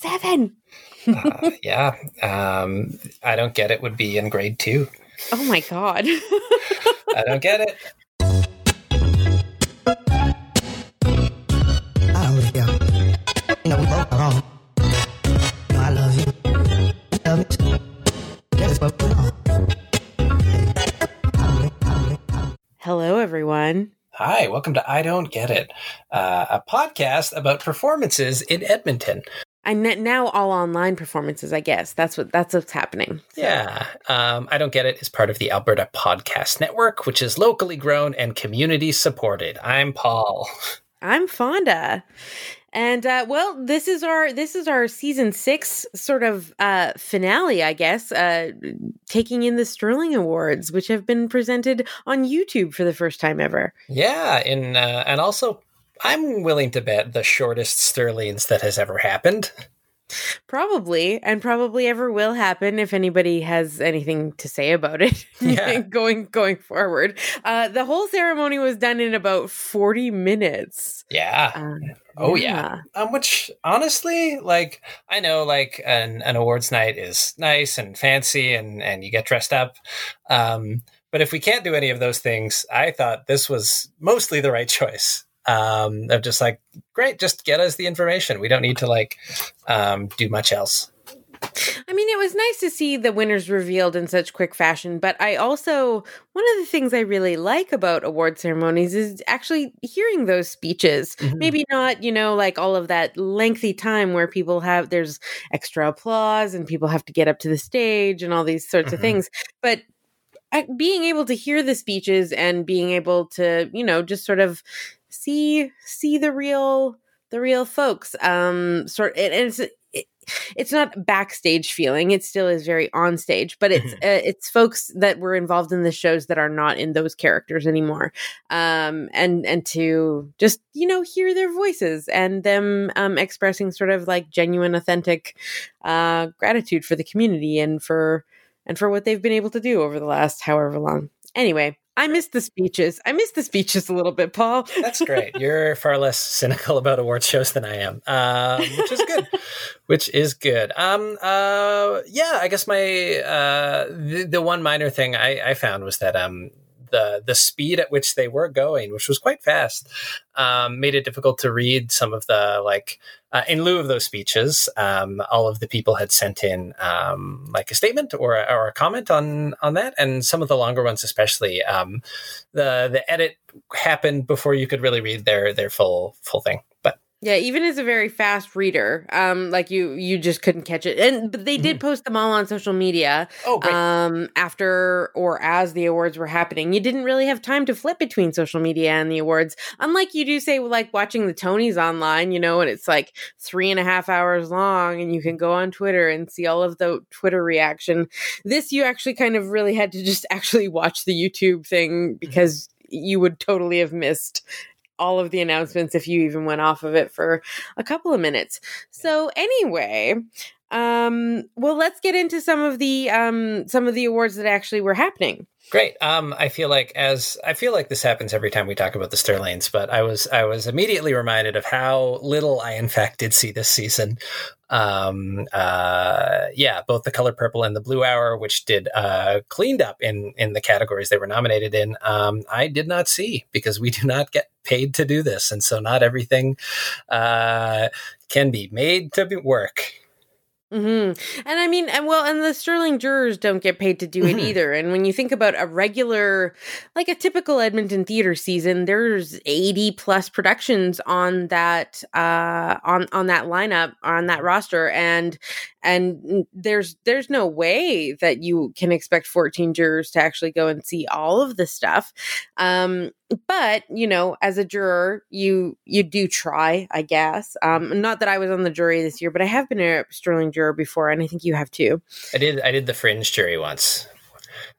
Seven. uh, yeah. Um, I don't get it would be in grade two. Oh my god. I don't get it. I don't really care. You know, we both are wrong. You know, I love you. You love me too. That is what we're on. I don't really- I don't really- I don't- Hello, everyone. Hi, welcome to I Don't Get It, uh, a podcast about performances in Edmonton. And now all online performances. I guess that's what that's what's happening. So- Yeah. Um, I Don't Get It is part of the Alberta Podcast Network, which is locally grown and community supported. I'm Paul. I'm Fawnda. And uh, well, this is our this is our season six sort of uh, finale, I guess. Uh, taking in the Sterling Awards, which have been presented on YouTube for the first time ever. Yeah, in uh, and also I'm willing to bet the shortest Sterlings that has ever happened. Probably, and probably ever will happen if anybody has anything to say about it. Yeah. going going forward, uh, the whole ceremony was done in about forty minutes. Yeah. Um, Oh yeah. Um, which honestly, like I know, like an an awards night is nice and fancy, and and you get dressed up. Um, but if we can't do any of those things, I thought this was mostly the right choice. Um, of just like, great, just get us the information. We don't need to like um, do much else. I mean, it was nice to see the winners revealed in such quick fashion, but I also, one of the things I really like about award ceremonies is actually hearing those speeches. Mhm. Maybe not, you know, like all of that lengthy time where people have, there's extra applause and people have to get up to the stage and all these sorts of Mhm. things, but being able to hear the speeches and being able to, you know, just sort of see, see the real, the real folks, um, sort, and it's, it, it's not backstage feeling it still is very on stage but it's uh, it's folks that were involved in the shows that are not in those characters anymore um and and to just you know hear their voices and them um expressing sort of like genuine authentic uh gratitude for the community and for and for what they've been able to do over the last however long. Anyway i missed the speeches i missed the speeches a little bit paul That's great. You're far less cynical about award shows than I am, um, which is good. which is good. Um, uh, yeah, I guess my uh, the, the one minor thing I, I found was that um, the the speed at which they were going, which was quite fast, um, made it difficult to read some of the like. Uh, in lieu of those speeches, um, all of the people had sent in um, like a statement or a, or a comment on on that, and some of the longer ones, especially, um, the the edit happened before you could really read their their full full thing. Yeah, even as a very fast reader, um, like you, you just couldn't catch it. And but they did post them all on social media, oh, great. um, after or as the awards were happening. You didn't really have time to flip between social media and the awards, unlike you do say like watching the Tonys online, you know, and it's like three and a half hours long, and you can go on Twitter and see all of the Twitter reaction. This you actually kind of really had to just actually watch the YouTube thing because you would totally have missed all of the announcements if you even went off of it for a couple of minutes. So anyway, um well let's get into some of the um some of the awards that actually were happening. Great. Um, I feel like as I feel like this happens every time we talk about the Sterlings, but I was I was immediately reminded of how little I in fact did see this season. Um, uh, yeah, both the color purple and the blue hour, which did uh, cleaned up in in the categories they were nominated in. Um, I did not see because we do not get paid to do this, and so not everything uh, can be made to be work. Hmm And I mean, and well, and the Sterling jurors don't get paid to do it Mhm. either. And when you think about a regular, like a typical Edmonton theater season, there's 80 plus productions on that, uh, on, on that lineup, on that roster. And, and there's, there's no way that you can expect 14 jurors to actually go and see all of the stuff. Um, but you know as a juror you you do try i guess um not that i was on the jury this year but i have been a sterling juror before and i think you have too I did I did the fringe jury once.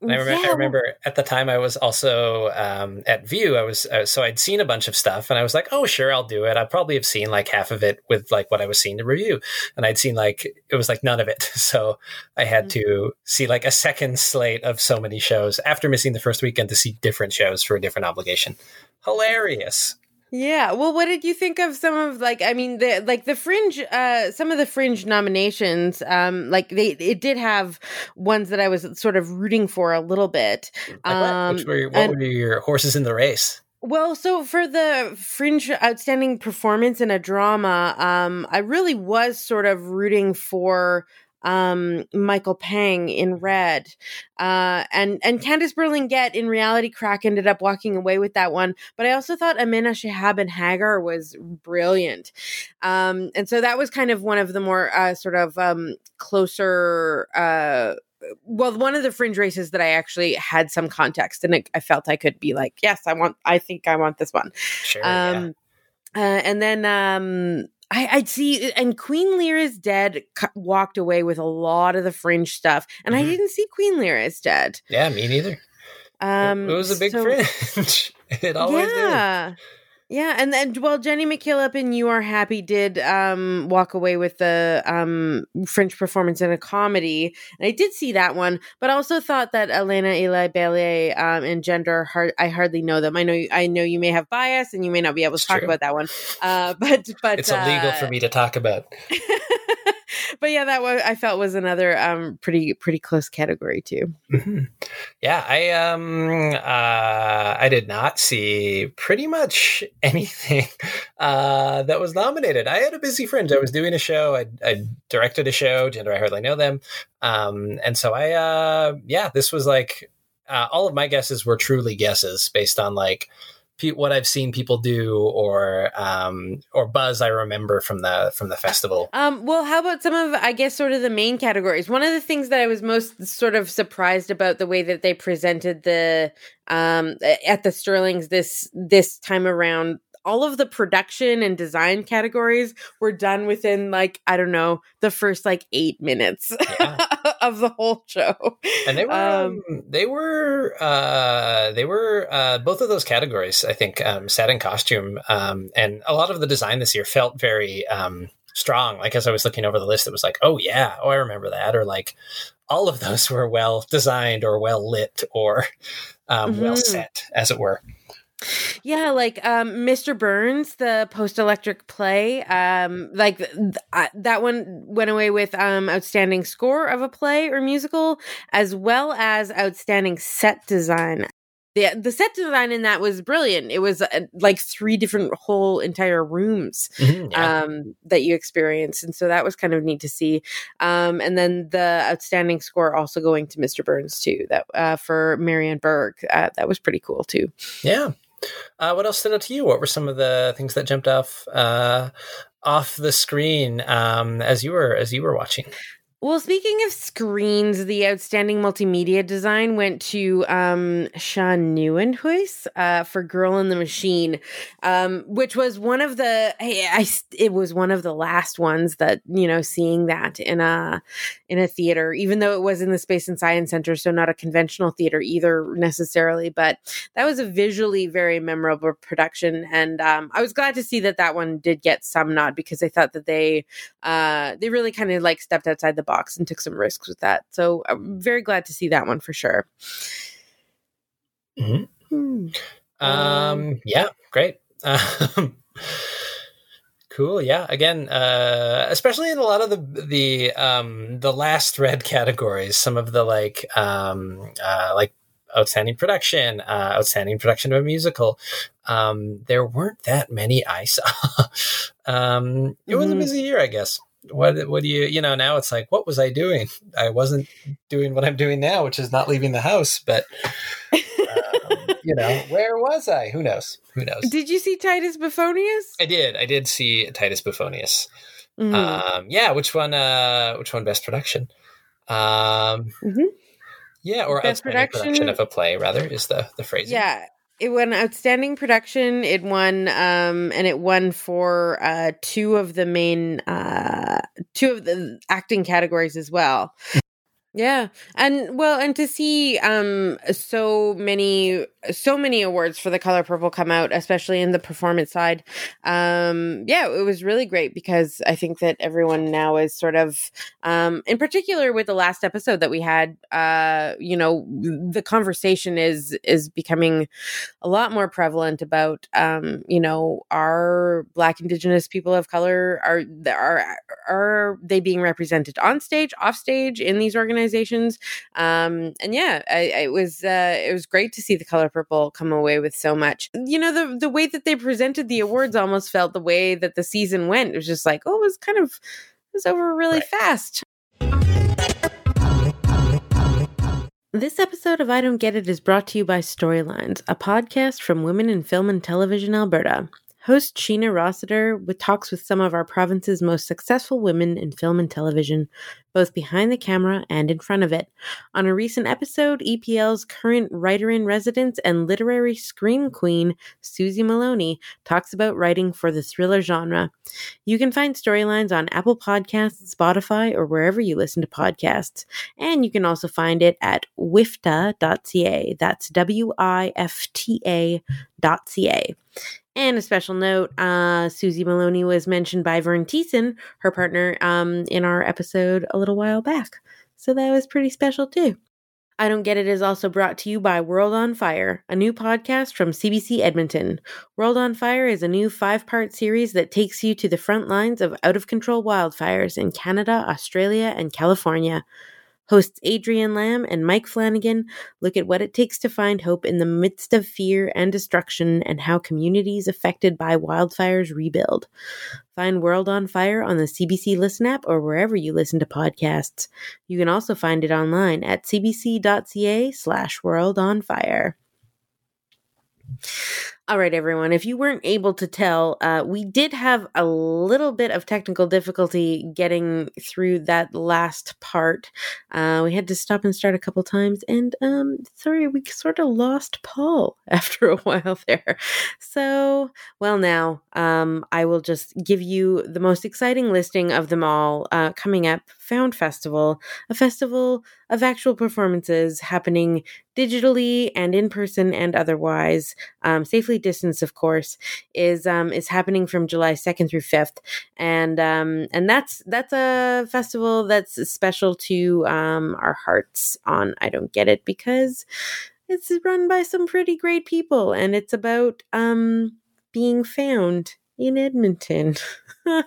And I, rem- Yeah, I remember at the time I was also um, at Vue. I was uh, so I'd seen a bunch of stuff, and I was like, "Oh, sure, I'll do it." I probably have seen like half of it with like what I was seeing to review, and I'd seen like it was like none of it. So I had to see like a second slate of so many shows after missing the first weekend to see different shows for a different obligation. Hilarious. Yeah. Well, what did you think of some of like I mean the like the fringe uh some of the fringe nominations um like they it did have ones that I was sort of rooting for a little bit. Um Which were your, what and- were your horses in the race? well, so for the fringe outstanding performance in a drama, um I really was sort of rooting for um Michael Pang in Red. Uh and and Candace Berlinguette in Reality Crack ended up walking away with that one, but I also thought Amina Shahab and Hagar was brilliant. Um and so that was kind of one of the more uh sort of um closer uh well one of the fringe races that i actually had some context and it, i felt i could be like yes i want i think i want this one Sure. yeah. um uh, and then um I, I'd see, and Queen Lear is dead. cu- Walked away with a lot of the fringe stuff, and I Mhm. didn't see Queen Lear is dead. Yeah, me neither. It- Um, it was a big so- fringe. it always is. Yeah. And then well, Jenny McKillop in "You Are Happy" did um, walk away with the um, French performance in a comedy, and I did see that one. But also thought that Elena Eli Bellier um, and Gender, hard, I hardly know them. I know, I know you may have bias, and you may not be able to It's talk true. about that one. Uh, but but It's illegal for uh, me to talk about. but yeah, that one I felt was another um, pretty pretty close category too. Mhm. Yeah, I um uh I did not see pretty much anything uh that was nominated. I had a busy fringe. I was doing a show. I I directed a show. Gender I hardly know them. Um and so I uh yeah, this was like uh, all of my guesses were truly guesses based on like pe- what I've seen people do or um or buzz I remember from the from the festival. Um, well, how about some of, I guess, sort of the main categories? One of the things that I was most sort of surprised about the way that they presented the um at the Sterlings this this time around. All of the production and design categories were done within like I don't know the first like eight minutes Yeah. Of the whole show. and they were Um, um, they were uh, they were uh, both of those categories. I think um, set and costume, um, and a lot of the design this year felt very um, strong. Like as I was looking over the list, it was like, oh yeah, oh I remember that, or like all of those were well designed or well lit or um, well set, as it were. Yeah, like um, Mr. Burns, the post-electric play, um, like th- th- that one went away with um, outstanding score of a play or musical, as well as outstanding set design. The the set design in that was brilliant. It was uh, like three different whole entire rooms Mhm, yeah. um, that you experienced, and so that was kind of neat to see. Um, and then the outstanding score also going to Mr. Burns too. That uh, for Marianne Berg, uh, that was pretty cool too. Yeah. Uh, what else stood out to you? What were some of the things that jumped off uh, off the screen um, as you were as you were watching? Well, speaking of screens, the outstanding multimedia design went to um, Sean Nieuwenhuis uh, for "Girl in the Machine," um, which was one of the. I, I it was one of the last ones that you know seeing that in a in a theater, even though it was in the Space and Science Center, so not a conventional theater either necessarily. But that was a visually very memorable production, and um, I was glad to see that that one did get some nod because I thought that they uh, they really kind of like stepped outside the box and took some risks with that. So I'm very glad to see that one for sure. Mhm. Hmm. Um, yeah, great. Um, cool. Yeah. Again, uh, especially in a lot of the the um, the last red categories, some of the like um, uh, like outstanding production, uh, outstanding production of a musical. Um, there weren't that many I saw. um, it was a Mhm. busy year, I guess. What what do you you know now? It's like what was I doing? I wasn't doing what I'm doing now, which is not leaving the house, but um, you know, where was I? Who knows? Who knows? Did you see Titus Bouffonius? I did. I did see Titus Bouffonius. Mhm. Um, yeah, which one? Uh, which one? Best production. Um, Mhm. Yeah, or Best production. production- of a play, rather, is the the phrase. yeah. It won outstanding production. It won, um, and it won for uh, two of the main, uh, two of the acting categories as well. Yeah. And well, and to see um so many so many awards for the color purple come out, especially in the performance side. Um yeah, it was really great because I think that everyone now is sort of um in particular with the last episode that we had, uh, you know, the conversation is is becoming a lot more prevalent about um, you know, are black indigenous people of color are are are they being represented on stage, off stage in these organizations? Organizations. Um, and yeah, I, it was uh, it was great to see the color purple come away with so much. You know, the the way that they presented the awards almost felt the way that the season went. It was just like, oh, it was kind of it was over really right. fast. This episode of I Don't Get It is brought to you by Storylines, a podcast from Women in Film and Television Alberta. Host Sheena Rossiter with talks with some of our province's most successful women in film and television, both behind the camera and in front of it. On a recent episode, EPL's current writer in residence and literary scream queen, Susie Moloney, talks about writing for the thriller genre. You can find storylines on Apple Podcasts, Spotify, or wherever you listen to podcasts. And you can also find it at wifta.ca. That's W I F T A.ca. And a special note uh, Susie Moloney was mentioned by Vern Thiessen, her partner, um, in our episode a little while back. So that was pretty special too. I Don't Get It is also brought to you by World on Fire, a new podcast from CBC Edmonton. World on Fire is a new five part series that takes you to the front lines of out of control wildfires in Canada, Australia, and California. Hosts Adrian Lamb and Mike Flanagan look at what it takes to find hope in the midst of fear and destruction and how communities affected by wildfires rebuild. Find World on Fire on the CBC Listen app or wherever you listen to podcasts. You can also find it online at cbc.ca slash world on fire. All right, everyone. If you weren't able to tell, uh, we did have a little bit of technical difficulty getting through that last part. Uh, we had to stop and start a couple times, and um, sorry, we sort of lost Paul after a while there. So, well, now um, I will just give you the most exciting listing of them all uh, coming up Found Festival, a festival of actual performances happening digitally and in person and otherwise, um, safely distanced, of course, is um, is happening from July second through fifth, and um, and that's that's a festival that's special to um, our hearts. On I don't get it because it's run by some pretty great people, and it's about um, being found in Edmonton.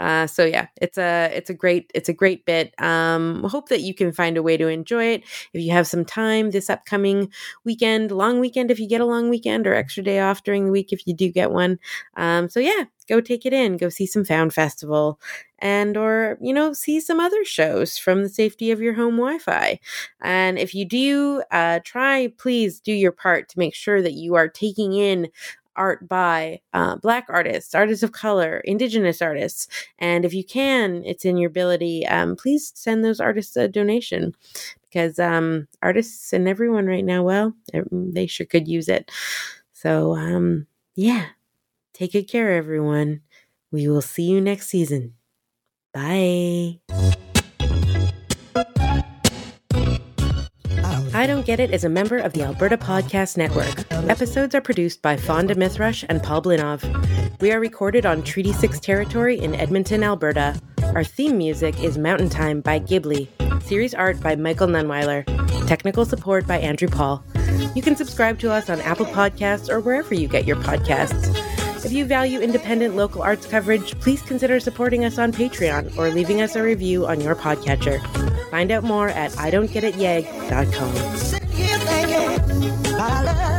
uh, so yeah, it's a it's a great it's a great bit. Um, hope that you can find a way to enjoy it if you have some time this upcoming weekend, long weekend if you get a long weekend, or extra day off during the week if you do get one. Um, so yeah, go take it in. Go see some Found Festival, and or you know see some other shows from the safety of your home Wi-Fi. And if you do, uh, try please do your part to make sure that you are taking in art by uh, Black artists, artists of color, Indigenous artists. And if you can, it's in your ability, um, please send those artists a donation because um, artists and everyone right now, well, they sure could use it. So, um, yeah, take good care, everyone. We will see you next season. Bye. Don't Get It is a member of the Alberta Podcast Network. Episodes are produced by Fawnda Mithrush and Paul Blinov. We are recorded on Treaty 6 territory in Edmonton, Alberta. Our theme music is Mountain Time by Ghibli. Series art by Michael Nunweiler. Technical support by Andrew Paul. You can subscribe to us on Apple Podcasts or wherever you get your podcasts. If you value independent local arts coverage, please consider supporting us on Patreon or leaving us a review on your podcatcher. Find out more at idontgetityeg.com.